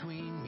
between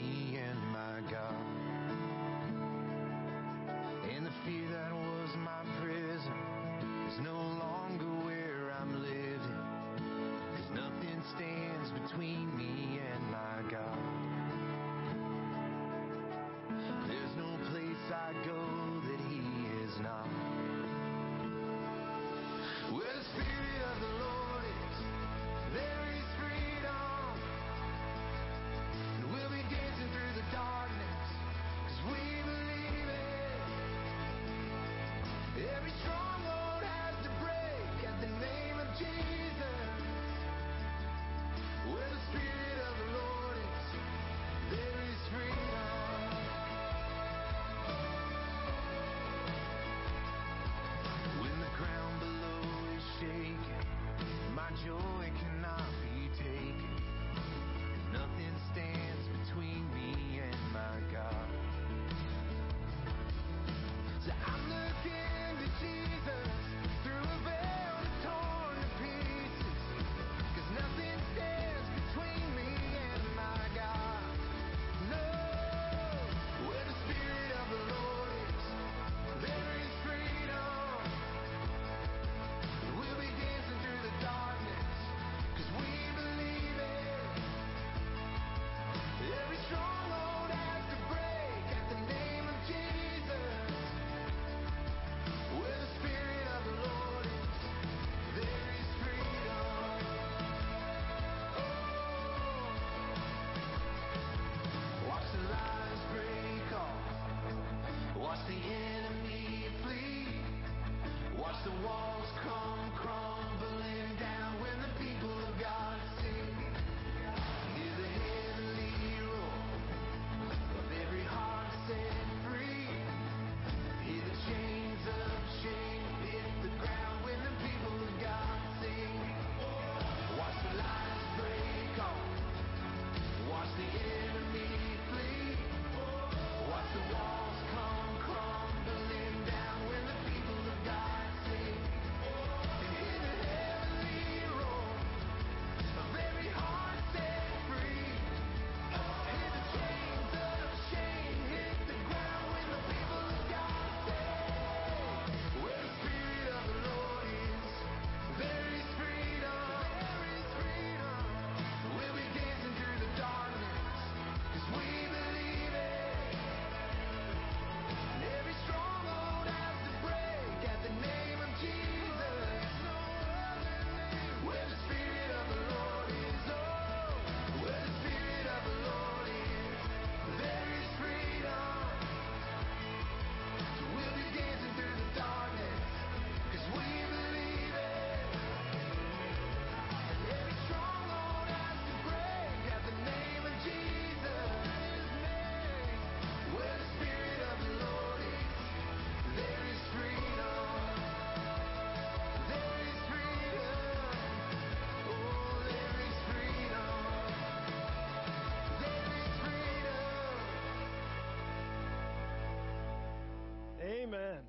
Amen.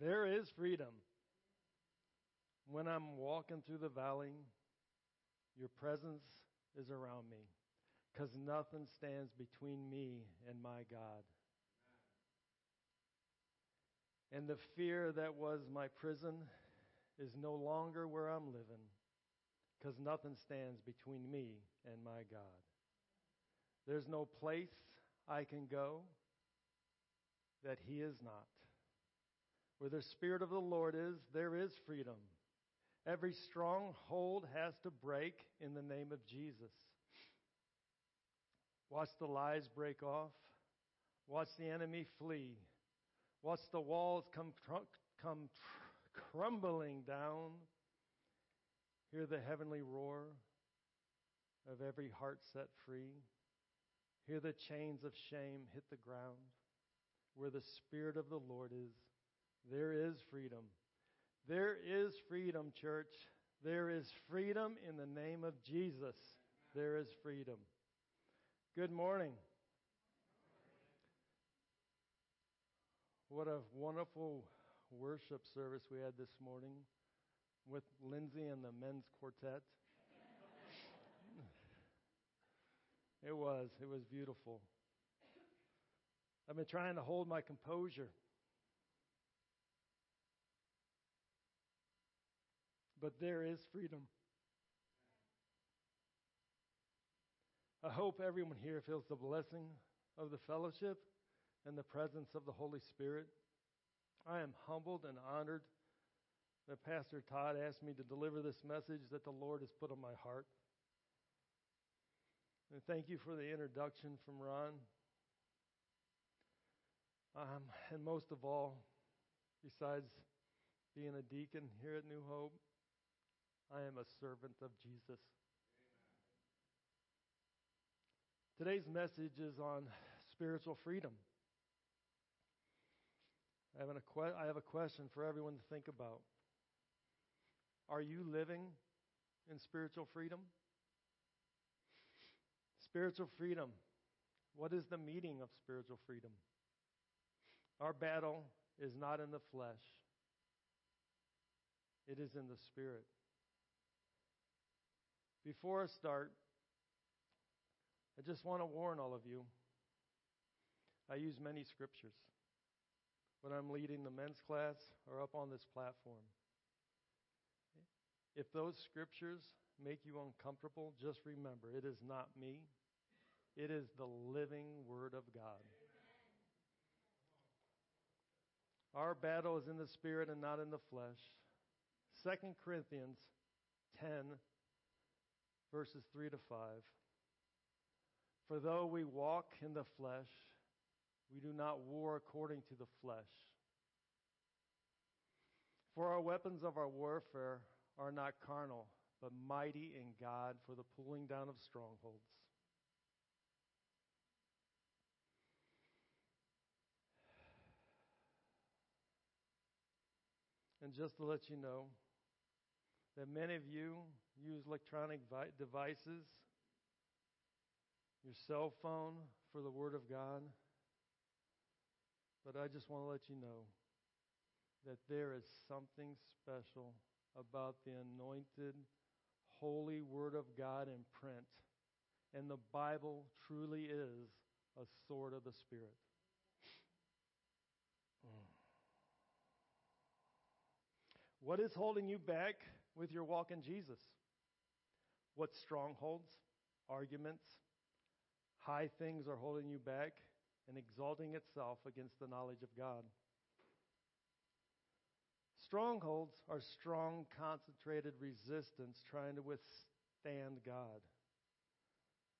There is freedom. When I'm walking through the valley, your presence is around me because nothing stands between me and my God. And the fear that was my prison is no longer where I'm living because nothing stands between me and my God. There's no place I can go that He is not. Where the Spirit of the Lord is, there is freedom. Every stronghold has to break in the name of Jesus. Watch the lies break off. Watch the enemy flee. Watch the walls come, tr- come tr- crumbling down. Hear the heavenly roar of every heart set free. Hear the chains of shame hit the ground. Where the Spirit of the Lord is, there is freedom. There is freedom, church. There is freedom in the name of Jesus. There is freedom. Good morning. What a wonderful worship service we had this morning with Lindsay and the men's quartet. It was. It was beautiful. I've been trying to hold my composure. But there is freedom. I hope everyone here feels the blessing of the fellowship and the presence of the Holy Spirit. I am humbled and honored that Pastor Todd asked me to deliver this message that the Lord has put on my heart. And thank you for the introduction from Ron. Um, and most of all, besides being a deacon here at New Hope, I am a servant of Jesus. Today's message is on spiritual freedom. I have, I have a question for everyone to think about. Are you living in spiritual freedom? Spiritual freedom. What is the meaning of spiritual freedom? Our battle is not in the flesh, it is in the spirit. Before I start, I just want to warn all of you. I use many scriptures when I'm leading the men's class or up on this platform. If those scriptures make you uncomfortable, just remember it is not me, it is the living Word of God. Our battle is in the spirit and not in the flesh. 2 Corinthians 10, verses 3 to 5. For though we walk in the flesh, we do not war according to the flesh. For our weapons of our warfare are not carnal, but mighty in God for the pulling down of strongholds. And just to let you know that many of you use electronic devices, your cell phone for the Word of God. But I just want to let you know that there is something special about the anointed, holy Word of God in print. And the Bible truly is a sword of the Spirit. What is holding you back with your walk in Jesus? What strongholds, arguments, high things are holding you back and exalting itself against the knowledge of God? Strongholds are strong, concentrated resistance trying to withstand God.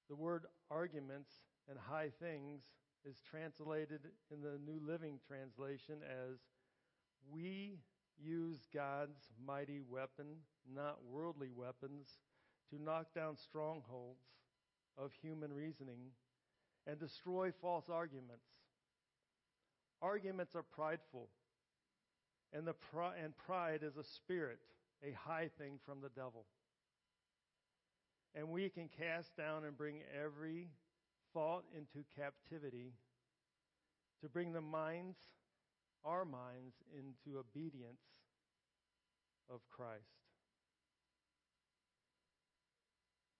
The word arguments and high things is translated in the New Living Translation as we use God's mighty weapon, not worldly weapons, to knock down strongholds of human reasoning and destroy false arguments. Arguments are prideful, and, the and pride is a spirit, a high thing from the devil. And we can cast down and bring every thought into captivity to bring the minds our minds into obedience of Christ.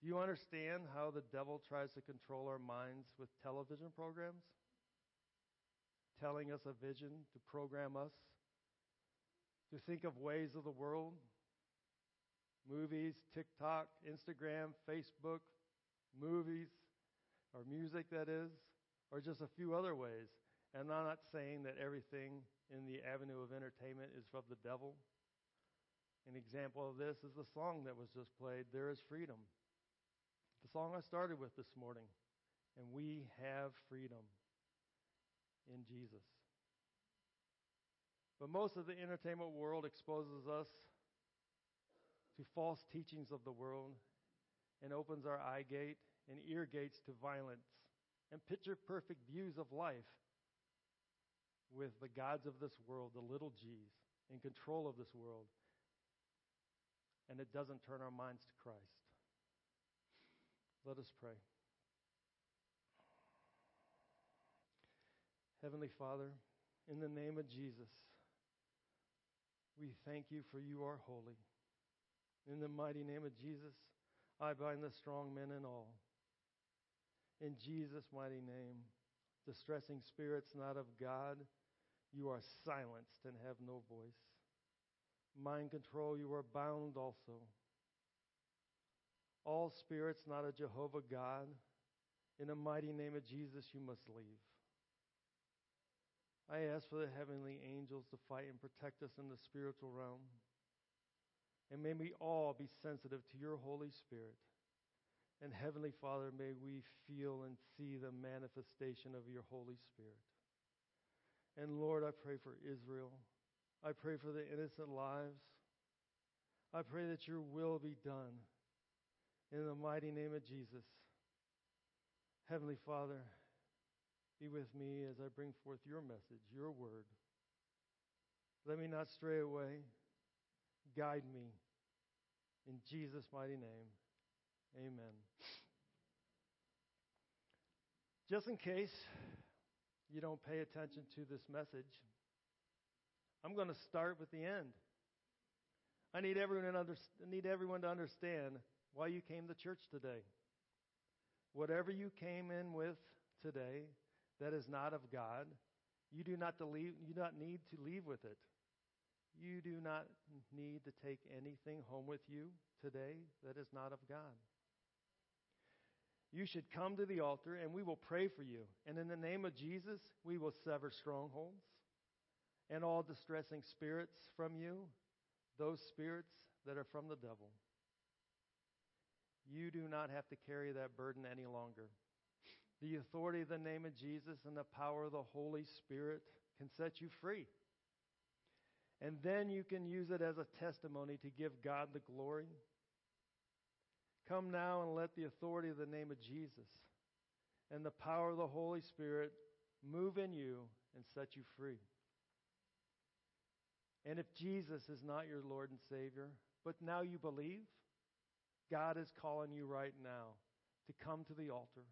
Do you understand how the devil tries to control our minds with television programs? Telling us a vision to program us to think of ways of the world, movies, TikTok, Instagram, Facebook, movies, or music, that is, or just a few other ways. And I'm not saying that everything in the avenue of entertainment is from the devil. An example of this is the song that was just played, There is Freedom. The song I started with this morning. And we have freedom in Jesus. But most of the entertainment world exposes us to false teachings of the world and opens our eye gate and ear gates to violence and picture perfect views of life with the gods of this world, the little g's, in control of this world. And it doesn't turn our minds to Christ. Let us pray. Heavenly Father, in the name of Jesus, we thank you for you are holy. In the mighty name of Jesus, I bind the strong men and all. In Jesus' mighty name, distressing spirits not of God, you are silenced and have no voice. Mind control, you are bound also. All spirits not of Jehovah God, in the mighty name of Jesus, you must leave. I ask for the heavenly angels to fight and protect us in the spiritual realm. And may we all be sensitive to your Holy Spirit. And Heavenly Father, may we feel and see the manifestation of your Holy Spirit. And Lord, I pray for Israel. I pray for the innocent lives. I pray that your will be done. In the mighty name of Jesus. Heavenly Father, be with me as I bring forth your message, your word. Let me not stray away. Guide me. In Jesus' mighty name, amen. Just in case you don't pay attention to this message, I'm going to start with the end. I need everyone, to under, need everyone to understand why you came to church today. Whatever you came in with today that is not of God, you do not, leave, you do not need to leave with it. You do not need to take anything home with you today that is not of God. You should come to the altar and we will pray for you. And in the name of Jesus, we will sever strongholds and all distressing spirits from you, those spirits that are from the devil. You do not have to carry that burden any longer. The authority of the name of Jesus and the power of the Holy Spirit can set you free. And then you can use it as a testimony to give God the glory. Come now and let the authority of the name of Jesus and the power of the Holy Spirit move in you and set you free. And if Jesus is not your Lord and Savior, but now you believe, God is calling you right now to come to the altar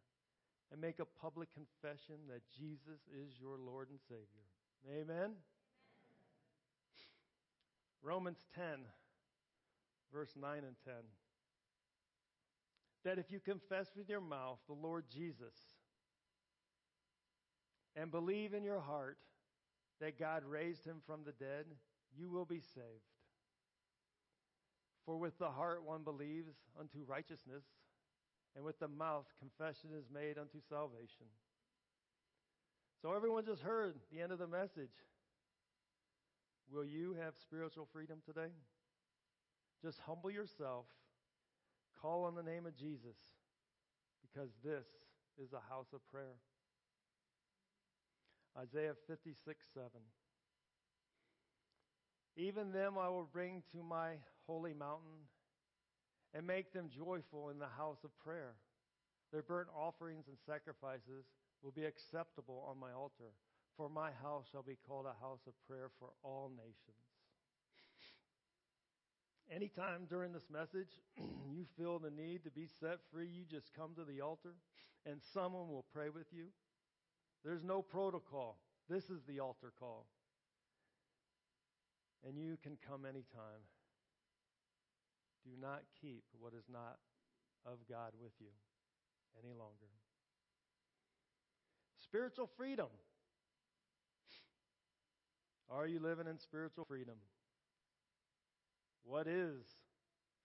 and make a public confession that Jesus is your Lord and Savior. Amen? Amen. Romans 10, verse 9 and 10. That if you confess with your mouth the Lord Jesus and believe in your heart that God raised him from the dead, you will be saved. For with the heart one believes unto righteousness, and with the mouth confession is made unto salvation. So everyone just heard the end of the message. Will you have spiritual freedom today? Just humble yourself, call on the name of Jesus, because this is a house of prayer. Isaiah 56 7. Even them I will bring to my holy mountain and make them joyful in the house of prayer. Their burnt offerings and sacrifices will be acceptable on my altar, for my house shall be called a house of prayer for all nations. Anytime during this message you feel the need to be set free, you just come to the altar and someone will pray with you. There's no protocol. This is the altar call. And you can come anytime. Do not keep what is not of God with you any longer. Spiritual freedom. Are you living in spiritual freedom? What is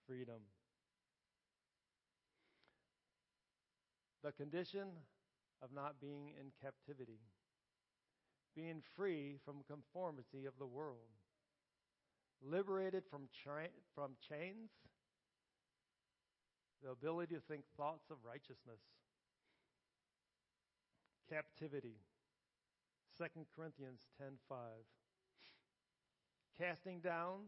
freedom? The condition of not being in captivity, being free from conformity of the world, liberated from, tra- from chains, the ability to think thoughts of righteousness, captivity. 2 Corinthians 10:5 casting down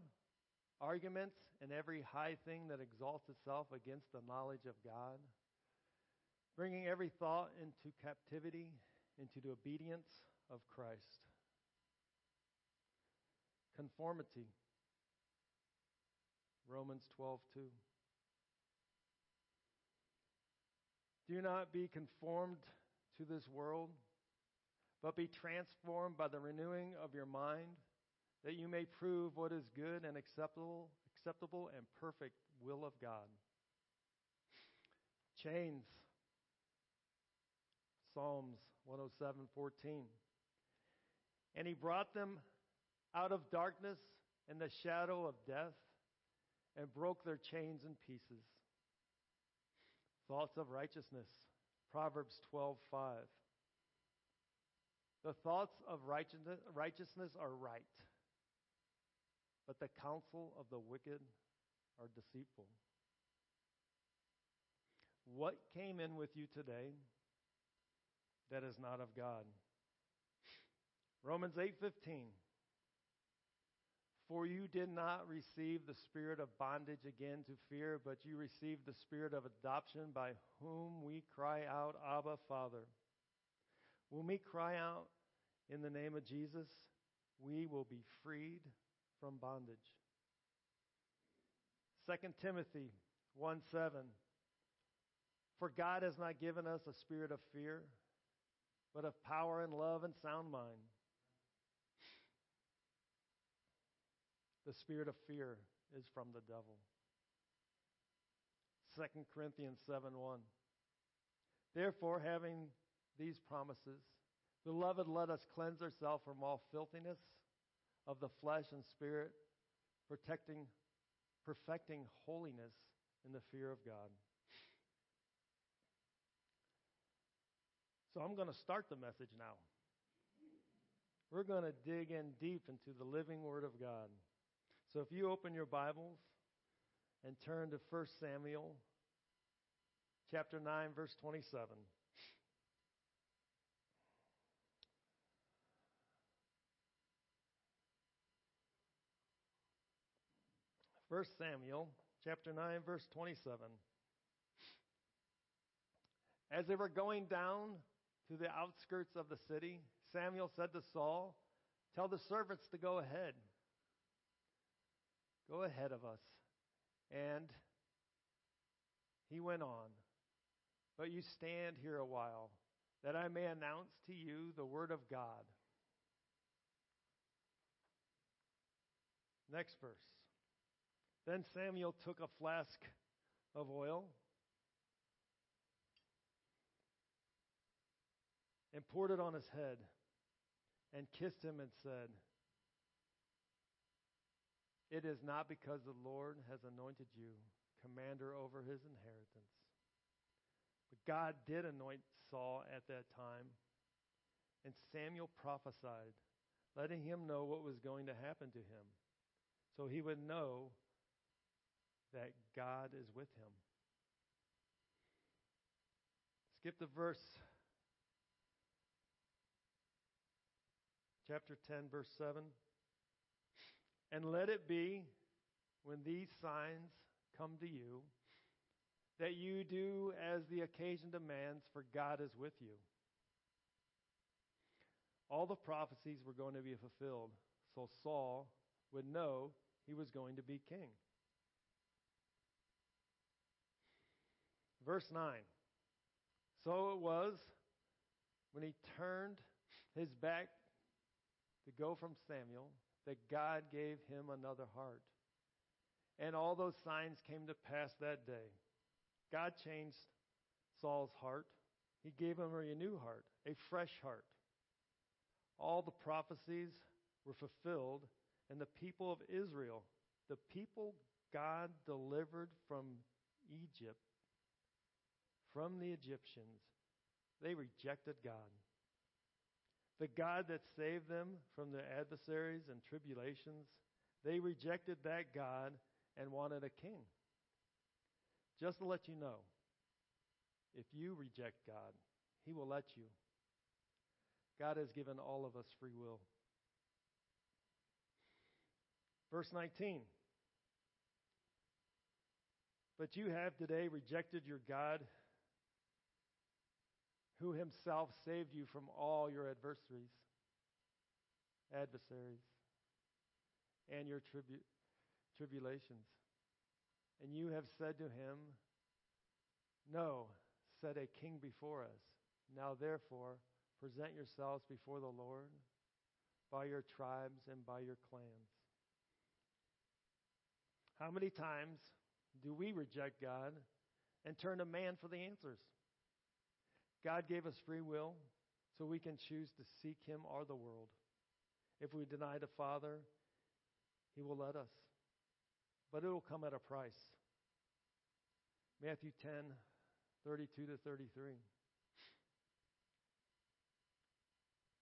arguments and every high thing that exalts itself against the knowledge of God bringing every thought into captivity into the obedience of Christ. Conformity. Romans 12:2. Do not be conformed to this world, but be transformed by the renewing of your mind, that you may prove what is good and acceptable, acceptable and perfect will of God. Chains. Psalms 107:14. And he brought them out of darkness and the shadow of death and broke their chains in pieces. Thoughts of righteousness. Proverbs 12:5. The thoughts of righteousness are right, but the counsel of the wicked are deceitful. What came in with you today that is not of God? Romans 8:15 For you did not receive the spirit of bondage again to fear, but you received the spirit of adoption by whom we cry out, Abba, Father. When we cry out in the name of Jesus, we will be freed from bondage. 2 Timothy 1 7. For God has not given us a spirit of fear, but of power and love and sound mind. The spirit of fear is from the devil. 2 Corinthians 7 1. Therefore, having these promises, beloved, let us cleanse ourselves from all filthiness of the flesh and spirit, protecting, perfecting holiness in the fear of God. So I'm going to start the message now. We're going to dig in deep into the living Word of God. So if you open your Bibles and turn to 1 Samuel chapter 9, verse 27. 1 Samuel chapter 9 verse 27. As they were going down to the outskirts of the city, Samuel said to Saul, "Tell the servants to go ahead. Go ahead of us." And he went on, "But you stand here a while, that I may announce to you the word of God." Next verse. Then Samuel took a flask of oil and poured it on his head and kissed him and said, It is not because the Lord has anointed you commander over his inheritance. But God did anoint Saul at that time, and Samuel prophesied, letting him know what was going to happen to him, so he would know that God is with him. Skip the verse chapter 10, verse 7. And let it be when these signs come to you that you do as the occasion demands, for God is with you. All the prophecies were going to be fulfilled, so Saul would know he was going to be king. Verse 9. So it was when he turned his back to go from Samuel that God gave him another heart. And all those signs came to pass that day. God changed Saul's heart. He gave him a new heart, a fresh heart. All the prophecies were fulfilled, and the people of Israel, the people God delivered from Egypt, from the Egyptians, they rejected God. The God that saved them from their adversaries and tribulations, they rejected that God and wanted a king. Just to let you know, if you reject God, He will let you. God has given all of us free will. Verse 19. But you have today rejected your God who himself saved you from all your adversaries, adversaries, and your tribu- tribulations. And you have said to him, No, set a king before us. Now therefore, present yourselves before the Lord by your tribes and by your clans. How many times do we reject God and turn to man for the answers? God gave us free will so we can choose to seek Him or the world. If we deny the Father, He will let us. But it will come at a price. Matthew 10, 32 to 33.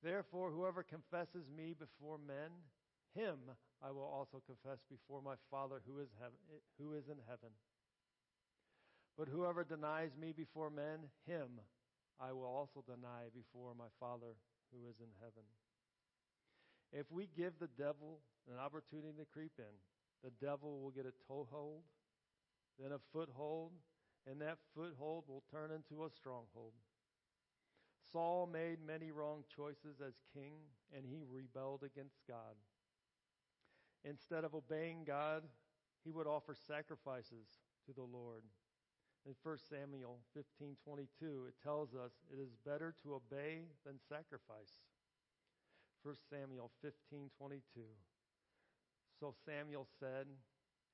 Therefore, whoever confesses me before men, him I will also confess before my Father who is, heaven, who is in heaven. But whoever denies me before men, him I will also deny before my Father who is in heaven. If we give the devil an opportunity to creep in, the devil will get a toehold, then a foothold, and that foothold will turn into a stronghold. Saul made many wrong choices as king, and he rebelled against God. Instead of obeying God, he would offer sacrifices to the Lord. In 1 Samuel 15:22, it tells us it is better to obey than sacrifice. 1 Samuel 15:22. So Samuel said,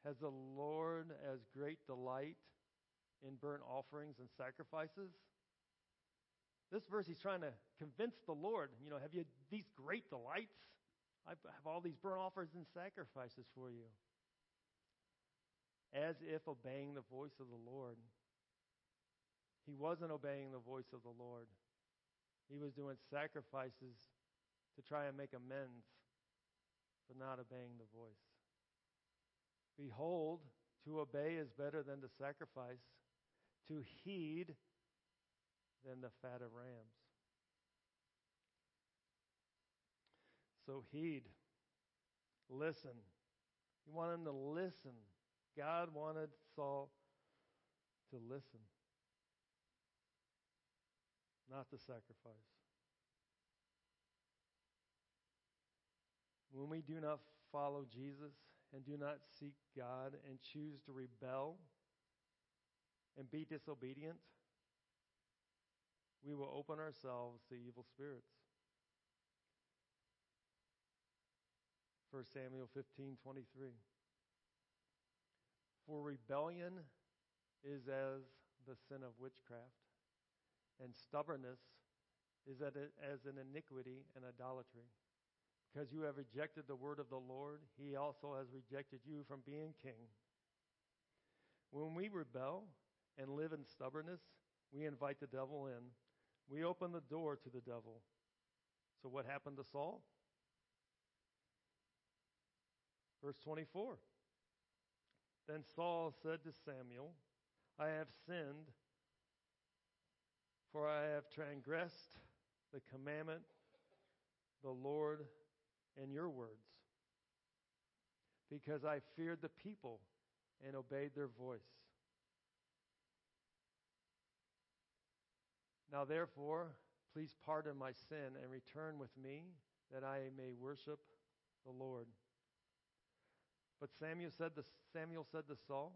"Has the Lord as great delight in burnt offerings and sacrifices?" This verse he's trying to convince the Lord, you know, have you these great delights? I have all these burnt offerings and sacrifices for you. As if obeying the voice of the Lord he wasn't obeying the voice of the Lord. He was doing sacrifices to try and make amends for not obeying the voice. Behold, to obey is better than to sacrifice, to heed than the fat of rams. So heed, listen. You want him to listen God wanted Saul to listen, not to sacrifice. When we do not follow Jesus and do not seek God and choose to rebel and be disobedient, we will open ourselves to evil spirits. 1 Samuel 15 23. For rebellion is as the sin of witchcraft, and stubbornness is as an iniquity and idolatry. Because you have rejected the word of the Lord, he also has rejected you from being king. When we rebel and live in stubbornness, we invite the devil in. We open the door to the devil. So, what happened to Saul? Verse 24. Then Saul said to Samuel, I have sinned, for I have transgressed the commandment, the Lord, and your words, because I feared the people and obeyed their voice. Now, therefore, please pardon my sin and return with me that I may worship the Lord. But Samuel said to, Samuel said to Saul,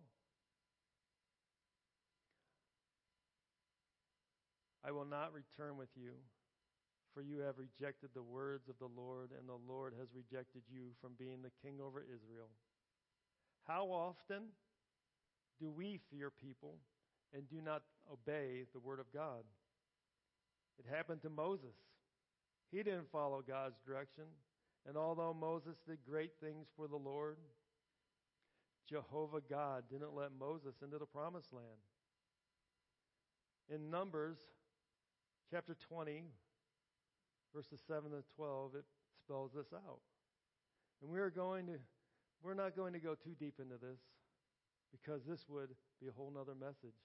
I will not return with you, for you have rejected the words of the Lord, and the Lord has rejected you from being the king over Israel. How often do we fear people and do not obey the word of God? It happened to Moses. He didn't follow God's direction, and although Moses did great things for the Lord, Jehovah God didn't let Moses into the promised land. In Numbers chapter 20, verses 7 to 12, it spells this out. And we are going to, we're not going to go too deep into this because this would be a whole other message.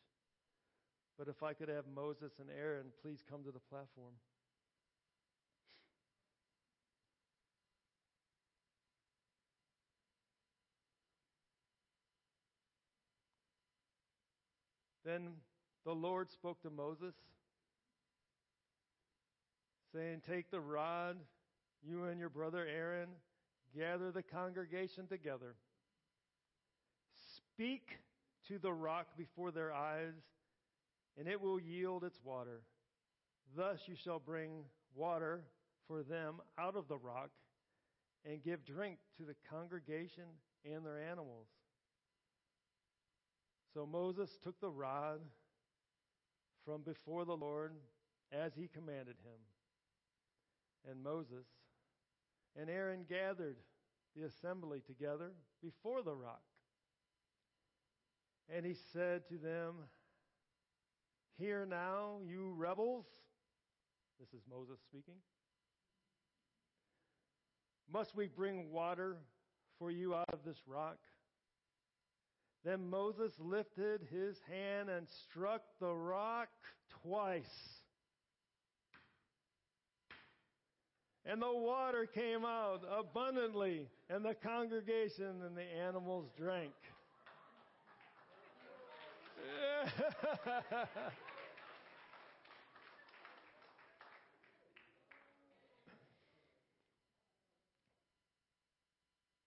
But if I could have Moses and Aaron please come to the platform. Then the Lord spoke to Moses, saying, Take the rod, you and your brother Aaron, gather the congregation together. Speak to the rock before their eyes, and it will yield its water. Thus you shall bring water for them out of the rock, and give drink to the congregation and their animals. So Moses took the rod from before the Lord as he commanded him. And Moses and Aaron gathered the assembly together before the rock. And he said to them, Hear now, you rebels. This is Moses speaking. Must we bring water for you out of this rock? Then Moses lifted his hand and struck the rock twice. And the water came out abundantly, and the congregation and the animals drank.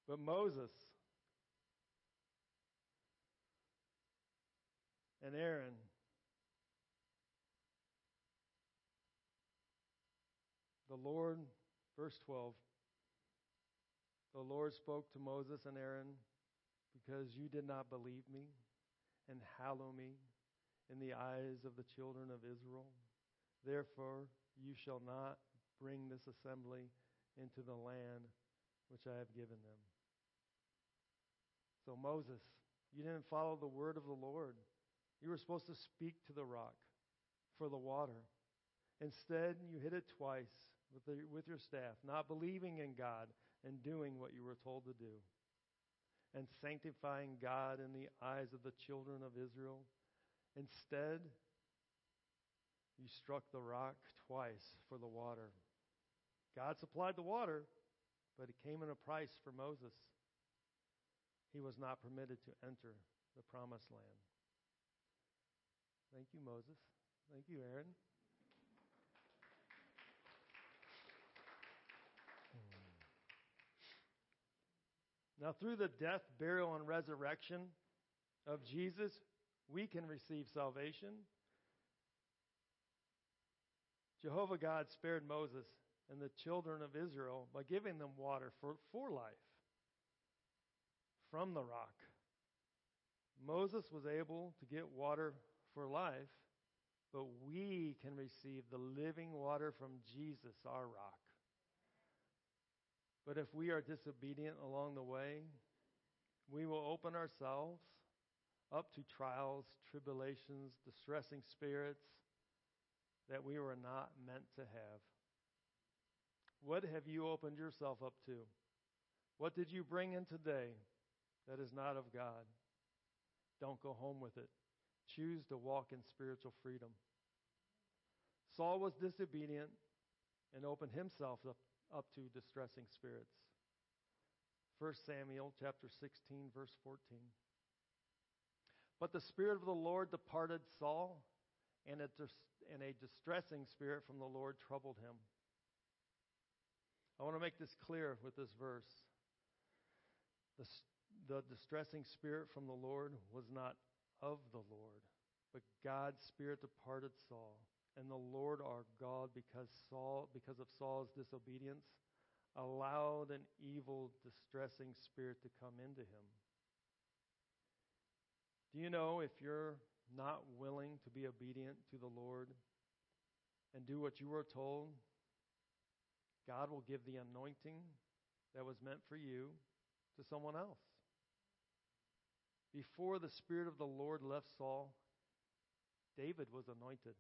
but Moses and Aaron. The Lord, verse 12, the Lord spoke to Moses and Aaron because you did not believe me and hallow me in the eyes of the children of Israel. Therefore, you shall not bring this assembly into the land which I have given them. So, Moses, you didn't follow the word of the Lord. You were supposed to speak to the rock for the water. Instead, you hit it twice with, the, with your staff, not believing in God and doing what you were told to do, and sanctifying God in the eyes of the children of Israel. Instead, you struck the rock twice for the water. God supplied the water, but it came at a price for Moses. he was not permitted to enter the promised land. Thank you, Moses. Thank you, Aaron. Now, through the death, burial, and resurrection of Jesus, we can receive salvation. Jehovah God spared Moses and the children of Israel by giving them water for, for life from the rock. Moses was able to get water for life, but we can receive the living water from Jesus, our rock. But if we are disobedient along the way, we will open ourselves up to trials, tribulations, distressing spirits that we were not meant to have. What have you opened yourself up to? What did you bring in today that is not of God? Don't go home with it. Choose to walk in spiritual freedom. Saul was disobedient and opened himself up, up to distressing spirits. 1 Samuel chapter 16 verse 14. But the spirit of the Lord departed Saul, and a, and a distressing spirit from the Lord troubled him. I want to make this clear with this verse. The, the distressing spirit from the Lord was not of the Lord, but God's spirit departed Saul. And the Lord our God, because Saul, because of Saul's disobedience, allowed an evil, distressing spirit to come into him. Do you know if you're not willing to be obedient to the Lord and do what you were told, God will give the anointing that was meant for you to someone else. Before the Spirit of the Lord left Saul, David was anointed.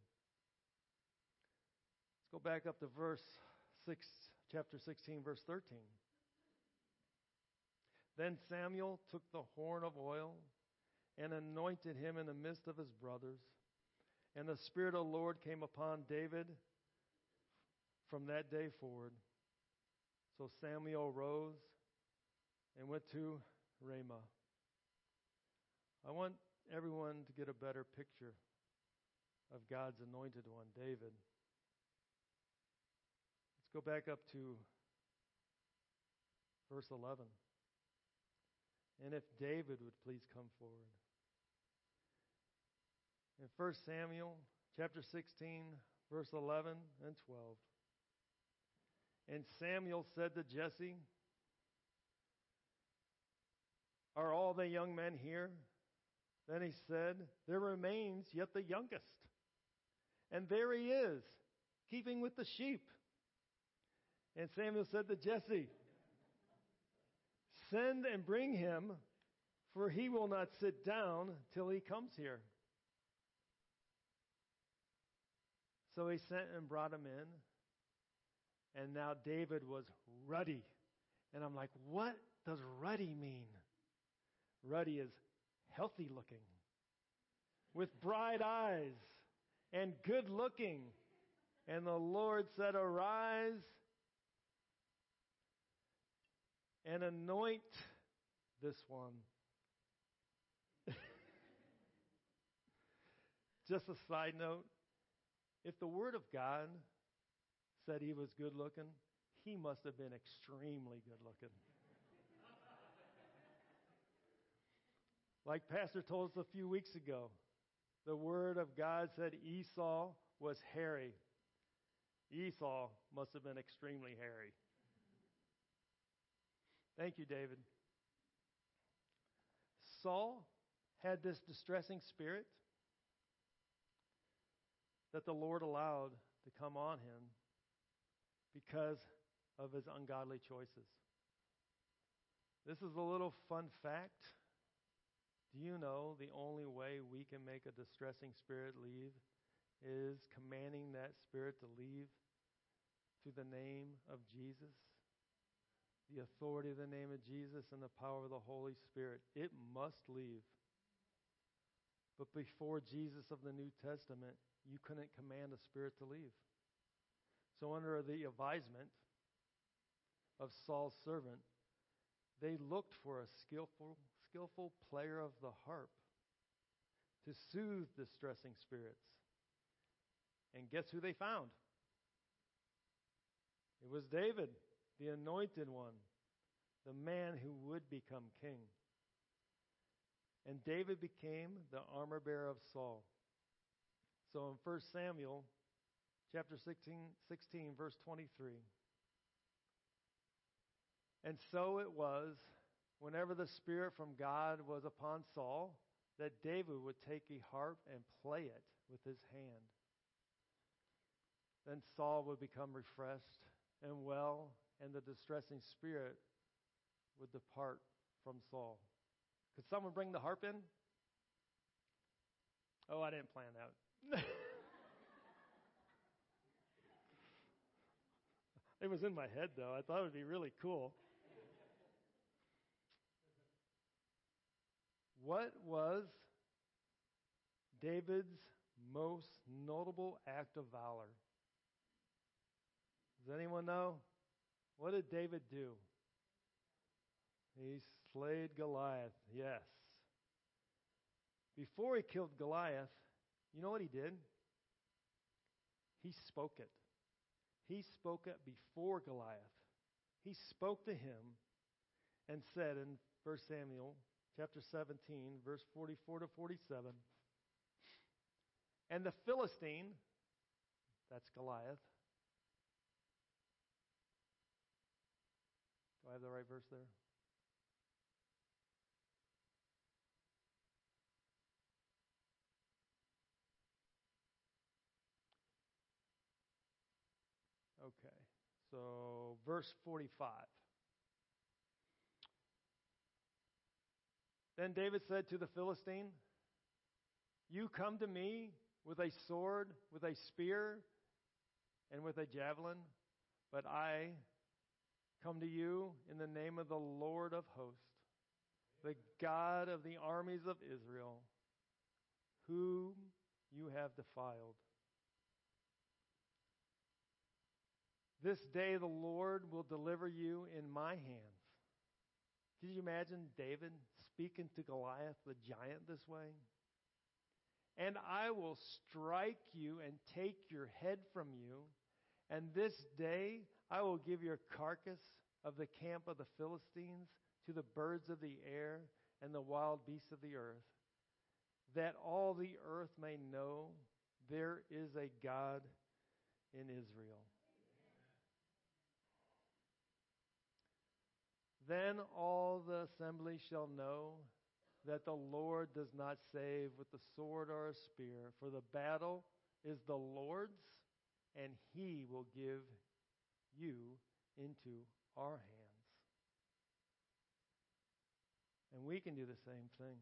Let's go back up to verse 6, chapter 16, verse 13. Then Samuel took the horn of oil and anointed him in the midst of his brothers. And the Spirit of the Lord came upon David from that day forward. So Samuel rose and went to Ramah. I want everyone to get a better picture of God's anointed one, David. Let's go back up to verse 11. And if David would please come forward. In 1 Samuel chapter 16, verse 11 and 12. And Samuel said to Jesse, Are all the young men here? Then he said, There remains yet the youngest. And there he is, keeping with the sheep. And Samuel said to Jesse, Send and bring him, for he will not sit down till he comes here. So he sent and brought him in. And now David was ruddy. And I'm like, what does ruddy mean? Ruddy is healthy looking, with bright eyes, and good looking. And the Lord said, Arise and anoint this one. Just a side note if the Word of God said he was good looking, he must have been extremely good looking. Like Pastor told us a few weeks ago, the Word of God said Esau was hairy. Esau must have been extremely hairy. Thank you, David. Saul had this distressing spirit that the Lord allowed to come on him because of his ungodly choices. This is a little fun fact. Do you know the only way we can make a distressing spirit leave is commanding that spirit to leave through the name of Jesus? the authority of the name of Jesus and the power of the Holy Spirit. It must leave. But before Jesus of the New Testament, you couldn't command a spirit to leave. So, under the advisement of Saul's servant, they looked for a skillful, skillful player of the harp to soothe distressing spirits. And guess who they found? It was David, the anointed one, the man who would become king. And David became the armor bearer of Saul. So in 1 Samuel chapter 16, 16 verse 23. And so it was whenever the spirit from God was upon Saul that David would take a harp and play it with his hand. Then Saul would become refreshed and well, and the distressing spirit would depart from Saul. Could someone bring the harp in? Oh, I didn't plan that. it was in my head, though. I thought it would be really cool. What was David's most notable act of valor? Does anyone know? What did David do? He slayed Goliath, yes. Before he killed Goliath, you know what he did? He spoke it. He spoke it before Goliath. He spoke to him and said in 1 Samuel chapter 17, verse 44 to 47, and the Philistine, that's Goliath. Do I have the right verse there? Okay. So, verse 45. Then David said to the Philistine, You come to me with a sword, with a spear, and with a javelin, but I come to you in the name of the Lord of hosts, the God of the armies of Israel, whom you have defiled. This day the Lord will deliver you in my hands. Can you imagine David speaking to Goliath, the giant, this way? And I will strike you and take your head from you, and this day I will give your carcass of the camp of the Philistines to the birds of the air and the wild beasts of the earth, that all the earth may know there is a God in Israel. Then all the assembly shall know that the Lord does not save with the sword or a spear, for the battle is the Lord's, and he will give you into our hands. And we can do the same thing.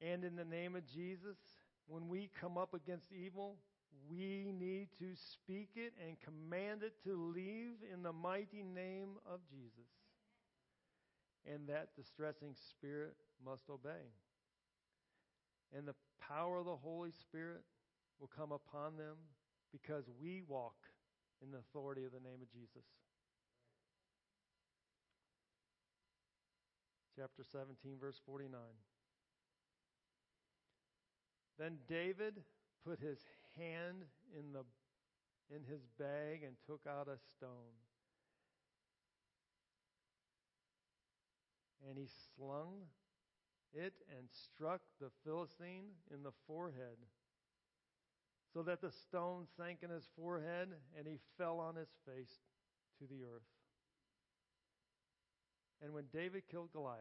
And in the name of Jesus, when we come up against evil, we need to speak it and command it to leave in the mighty name of Jesus. And that distressing spirit must obey. And the power of the Holy Spirit will come upon them because we walk in the authority of the name of Jesus. Chapter 17, verse 49. Then David put his hand in the in his bag and took out a stone. And he slung it and struck the Philistine in the forehead, so that the stone sank in his forehead and he fell on his face to the earth. And when David killed Goliath,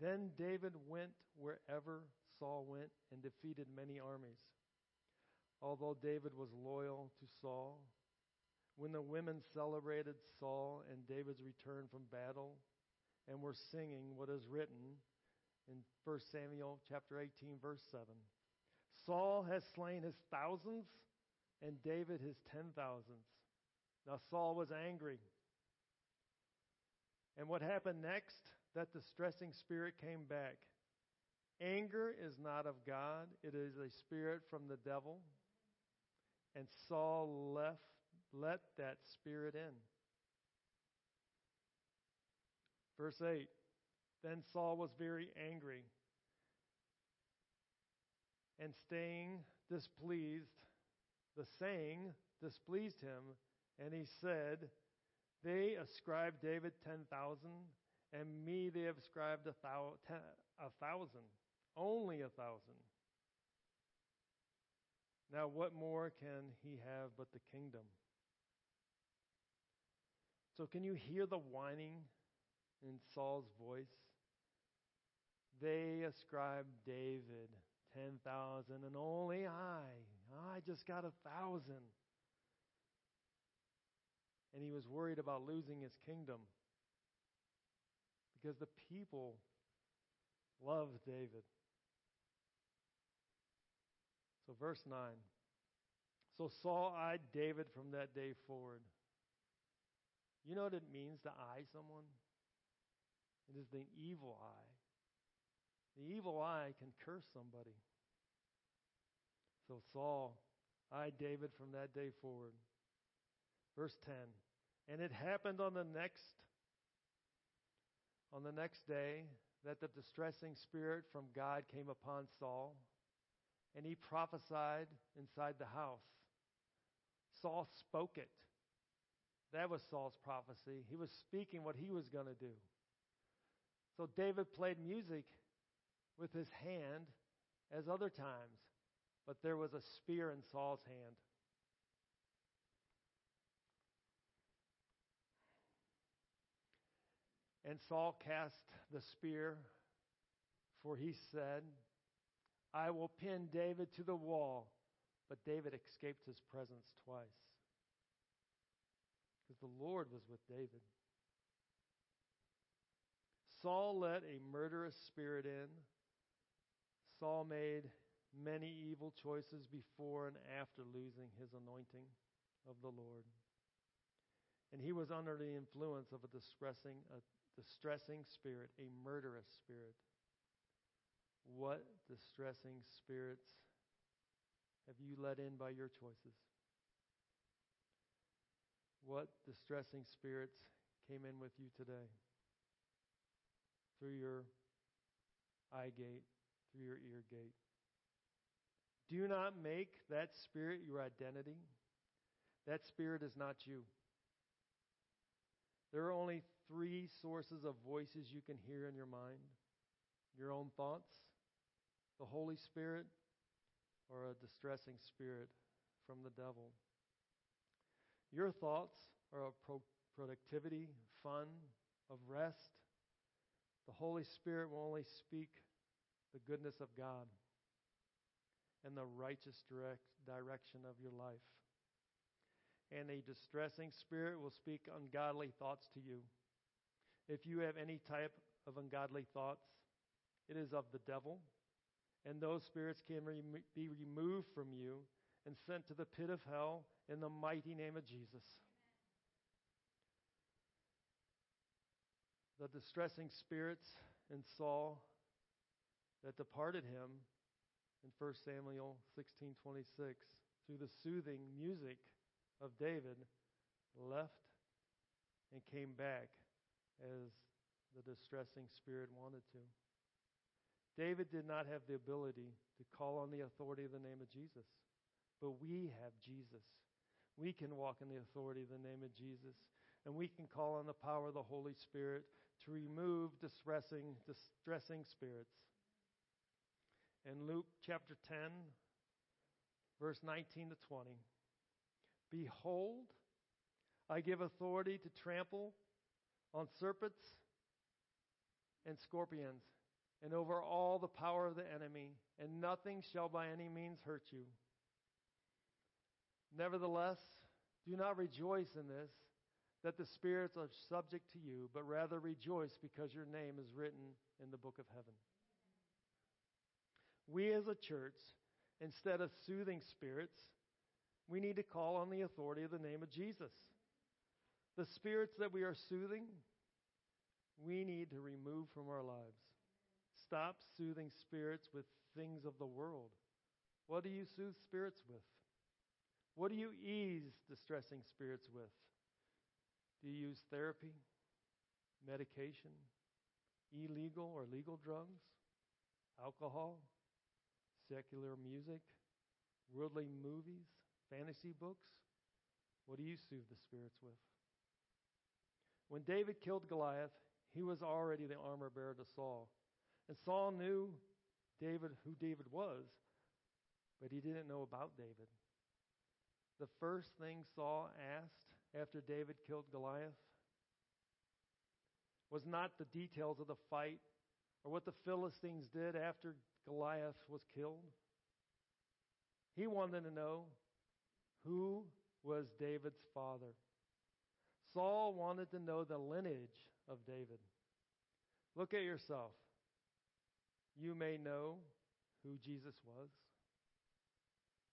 then David went wherever Saul went and defeated many armies. Although David was loyal to Saul, when the women celebrated Saul and David's return from battle and were singing what is written in 1 Samuel chapter 18 verse 7. Saul has slain his thousands and David his ten thousands. Now Saul was angry. And what happened next? That distressing spirit came back. Anger is not of God, it is a spirit from the devil. And Saul left, let that spirit in. Verse 8 Then Saul was very angry and staying displeased. The saying displeased him, and he said, They ascribe David 10,000, and me they have ascribed a thousand, only a thousand. Now, what more can he have but the kingdom? So, can you hear the whining in Saul's voice? They ascribe David 10,000, and only I, I just got a thousand. And he was worried about losing his kingdom because the people loved David. So, verse 9. So Saul eyed David from that day forward. You know what it means to eye someone? It is the evil eye. The evil eye can curse somebody. So Saul eyed David from that day forward. Verse 10. And it happened on the next on the next day that the distressing spirit from God came upon Saul, and he prophesied inside the house. Saul spoke it. That was Saul's prophecy. He was speaking what he was going to do. So David played music with his hand as other times, but there was a spear in Saul's hand. And Saul cast the spear, for he said, I will pin David to the wall. But David escaped his presence twice. Because the Lord was with David. Saul let a murderous spirit in. Saul made many evil choices before and after losing his anointing of the Lord. And he was under the influence of a distressing, a distressing spirit, a murderous spirit. What distressing spirits have you let in by your choices? What distressing spirits came in with you today? Through your eye gate, through your ear gate. Do not make that spirit your identity. That spirit is not you. There are only three sources of voices you can hear in your mind your own thoughts, the Holy Spirit, or a distressing spirit from the devil. Your thoughts are of pro- productivity, fun, of rest. The Holy Spirit will only speak the goodness of God and the righteous direct direction of your life. And a distressing spirit will speak ungodly thoughts to you. If you have any type of ungodly thoughts, it is of the devil, and those spirits can rem- be removed from you and sent to the pit of hell in the mighty name of Jesus. The distressing spirits in Saul that departed him in 1 Samuel 16:26 through the soothing music of David left and came back as the distressing spirit wanted to. David did not have the ability to call on the authority of the name of Jesus, but we have Jesus. We can walk in the authority of the name of Jesus, and we can call on the power of the Holy Spirit to remove distressing, distressing spirits. In Luke chapter 10, verse 19 to 20, Behold, I give authority to trample on serpents and scorpions and over all the power of the enemy, and nothing shall by any means hurt you. Nevertheless, do not rejoice in this, that the spirits are subject to you, but rather rejoice because your name is written in the book of heaven. We as a church, instead of soothing spirits, we need to call on the authority of the name of Jesus. The spirits that we are soothing, we need to remove from our lives. Stop soothing spirits with things of the world. What do you soothe spirits with? What do you ease distressing spirits with? Do you use therapy, medication, illegal or legal drugs, alcohol, secular music, worldly movies, fantasy books? What do you soothe the spirits with? When David killed Goliath, he was already the armor bearer to Saul. And Saul knew David who David was, but he didn't know about David. The first thing Saul asked after David killed Goliath was not the details of the fight or what the Philistines did after Goliath was killed. He wanted to know who was David's father. Saul wanted to know the lineage of David. Look at yourself. You may know who Jesus was,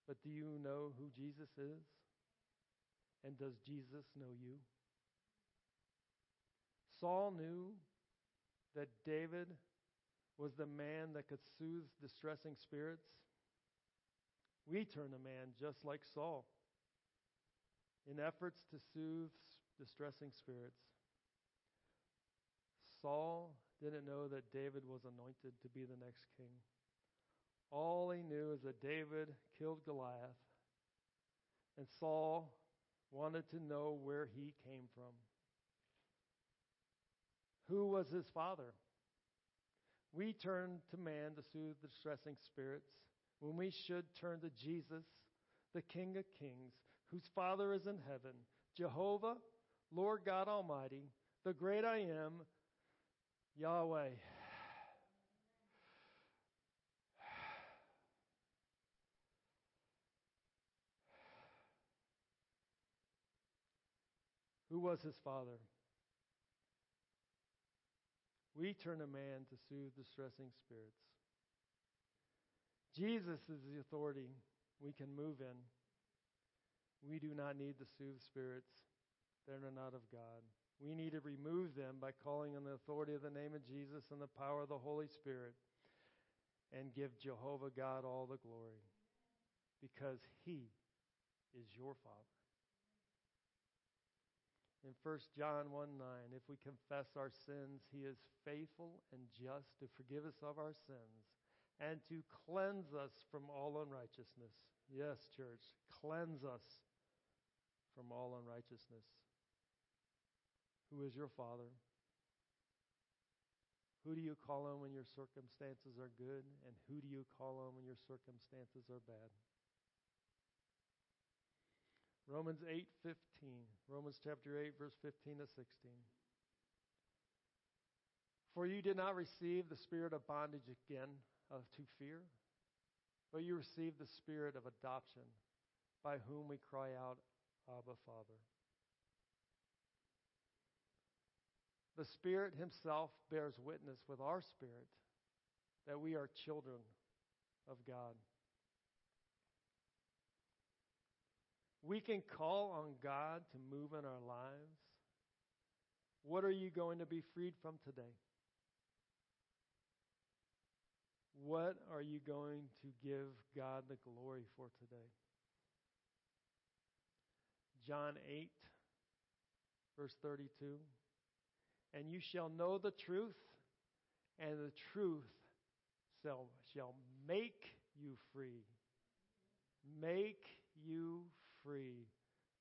but do you know who Jesus is? And does Jesus know you? Saul knew that David was the man that could soothe distressing spirits. We turn to man just like Saul in efforts to soothe distressing spirits. Saul didn't know that David was anointed to be the next king. All he knew is that David killed Goliath, and Saul wanted to know where he came from. Who was his father? We turn to man to soothe the distressing spirits when we should turn to Jesus, the King of Kings, whose Father is in heaven, Jehovah, Lord God Almighty, the great I am, Yahweh. Who was his father? We turn a man to soothe distressing spirits. Jesus is the authority we can move in. We do not need to soothe spirits that are not of God. We need to remove them by calling on the authority of the name of Jesus and the power of the Holy Spirit and give Jehovah God all the glory because He is your Father. In 1 John 1 9, if we confess our sins, he is faithful and just to forgive us of our sins and to cleanse us from all unrighteousness. Yes, church, cleanse us from all unrighteousness. Who is your Father? Who do you call on when your circumstances are good? And who do you call on when your circumstances are bad? Romans 8:15. Romans chapter 8 verse 15 to 16. For you did not receive the spirit of bondage again uh, to fear, but you received the spirit of adoption by whom we cry out, Abba, Father. The Spirit Himself bears witness with our spirit that we are children of God. We can call on God to move in our lives. What are you going to be freed from today? What are you going to give God the glory for today? John 8, verse 32. And you shall know the truth, and the truth shall, make you free. Make you free.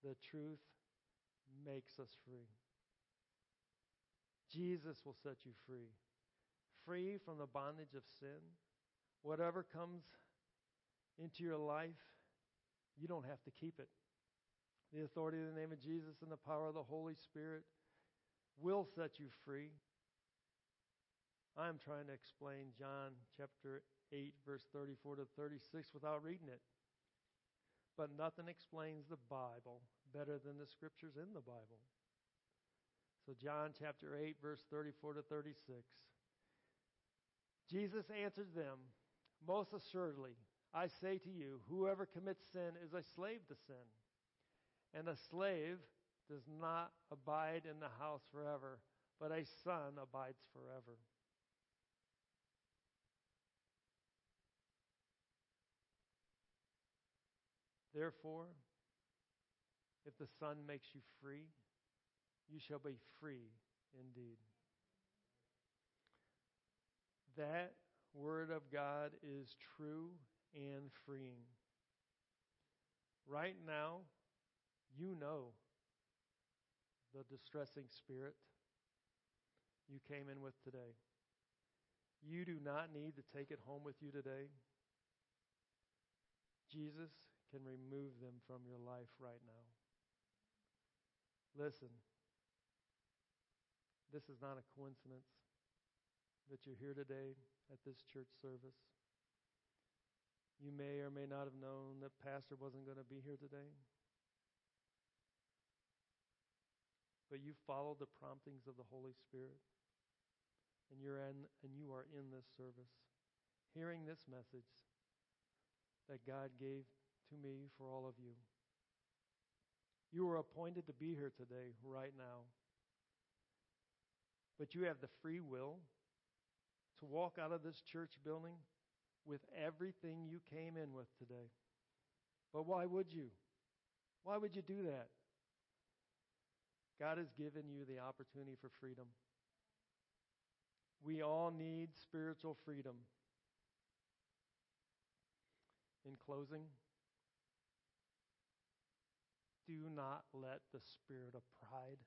The truth makes us free. Jesus will set you free. Free from the bondage of sin. Whatever comes into your life, you don't have to keep it. The authority of the name of Jesus and the power of the Holy Spirit will set you free. I'm trying to explain John chapter 8, verse 34 to 36 without reading it. But nothing explains the Bible better than the scriptures in the Bible. So, John chapter 8, verse 34 to 36. Jesus answered them, Most assuredly, I say to you, whoever commits sin is a slave to sin. And a slave does not abide in the house forever, but a son abides forever. Therefore, if the Son makes you free, you shall be free indeed. That Word of God is true and freeing. Right now, you know the distressing spirit you came in with today. You do not need to take it home with you today. Jesus can remove them from your life right now. Listen, this is not a coincidence that you're here today at this church service. You may or may not have known that Pastor wasn't going to be here today. But you followed the promptings of the Holy Spirit. And you're in and you are in this service, hearing this message that God gave to me for all of you. You were appointed to be here today, right now. But you have the free will to walk out of this church building with everything you came in with today. But why would you? Why would you do that? God has given you the opportunity for freedom. We all need spiritual freedom. In closing, do not let the spirit of pride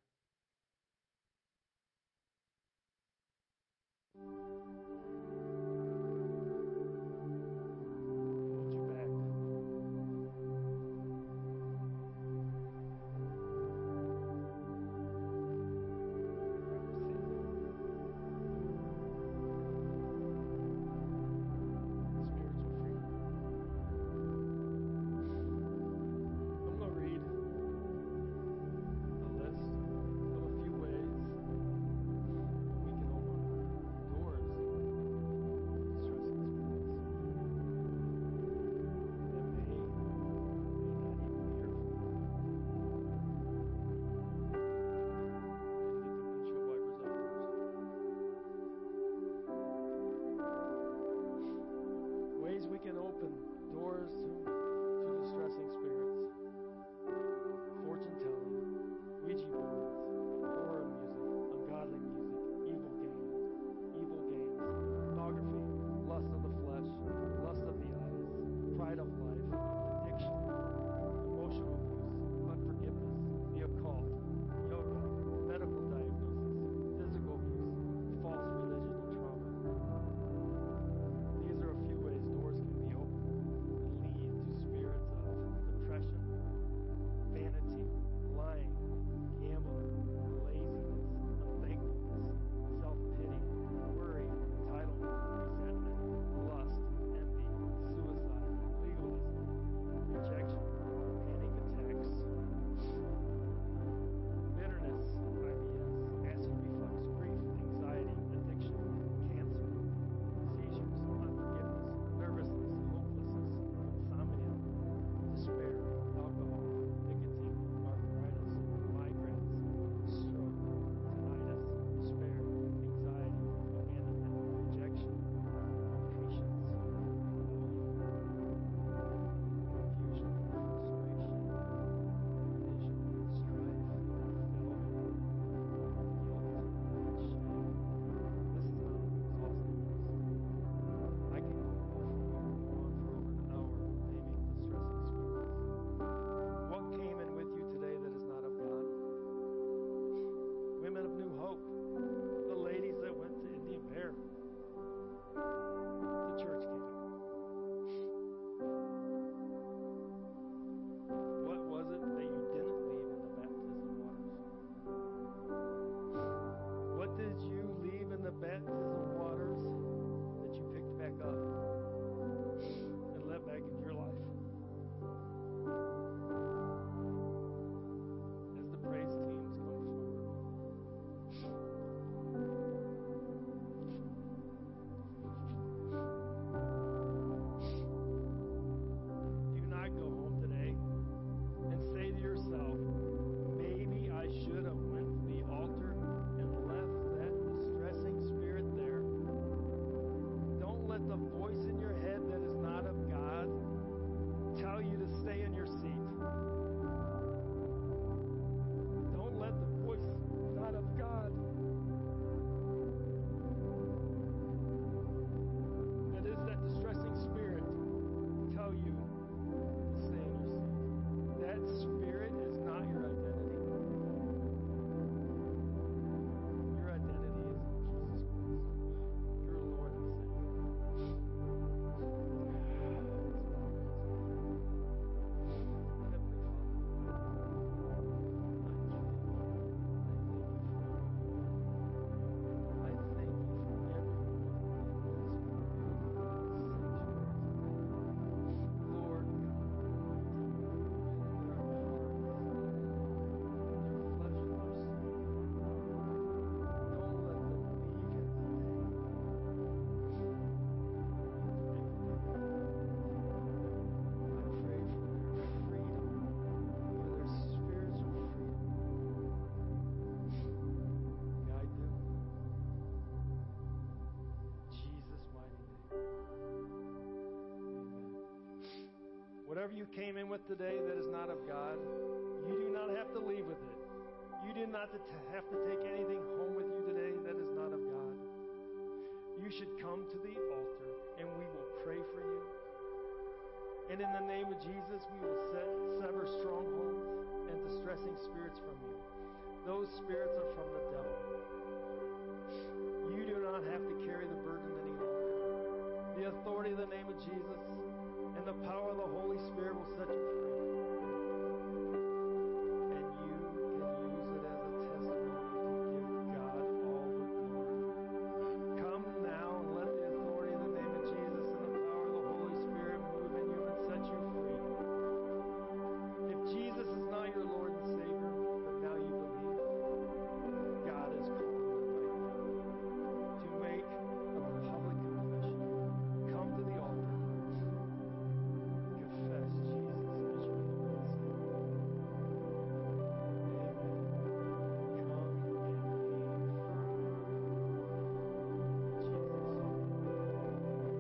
you came in with today that is not of God, you do not have to leave with it. You do not have to take anything home with you today that is not of God. You should come to the altar and we will pray for you. And in the name of Jesus, we will set, sever strongholds and distressing spirits from you. Those spirits are from the devil.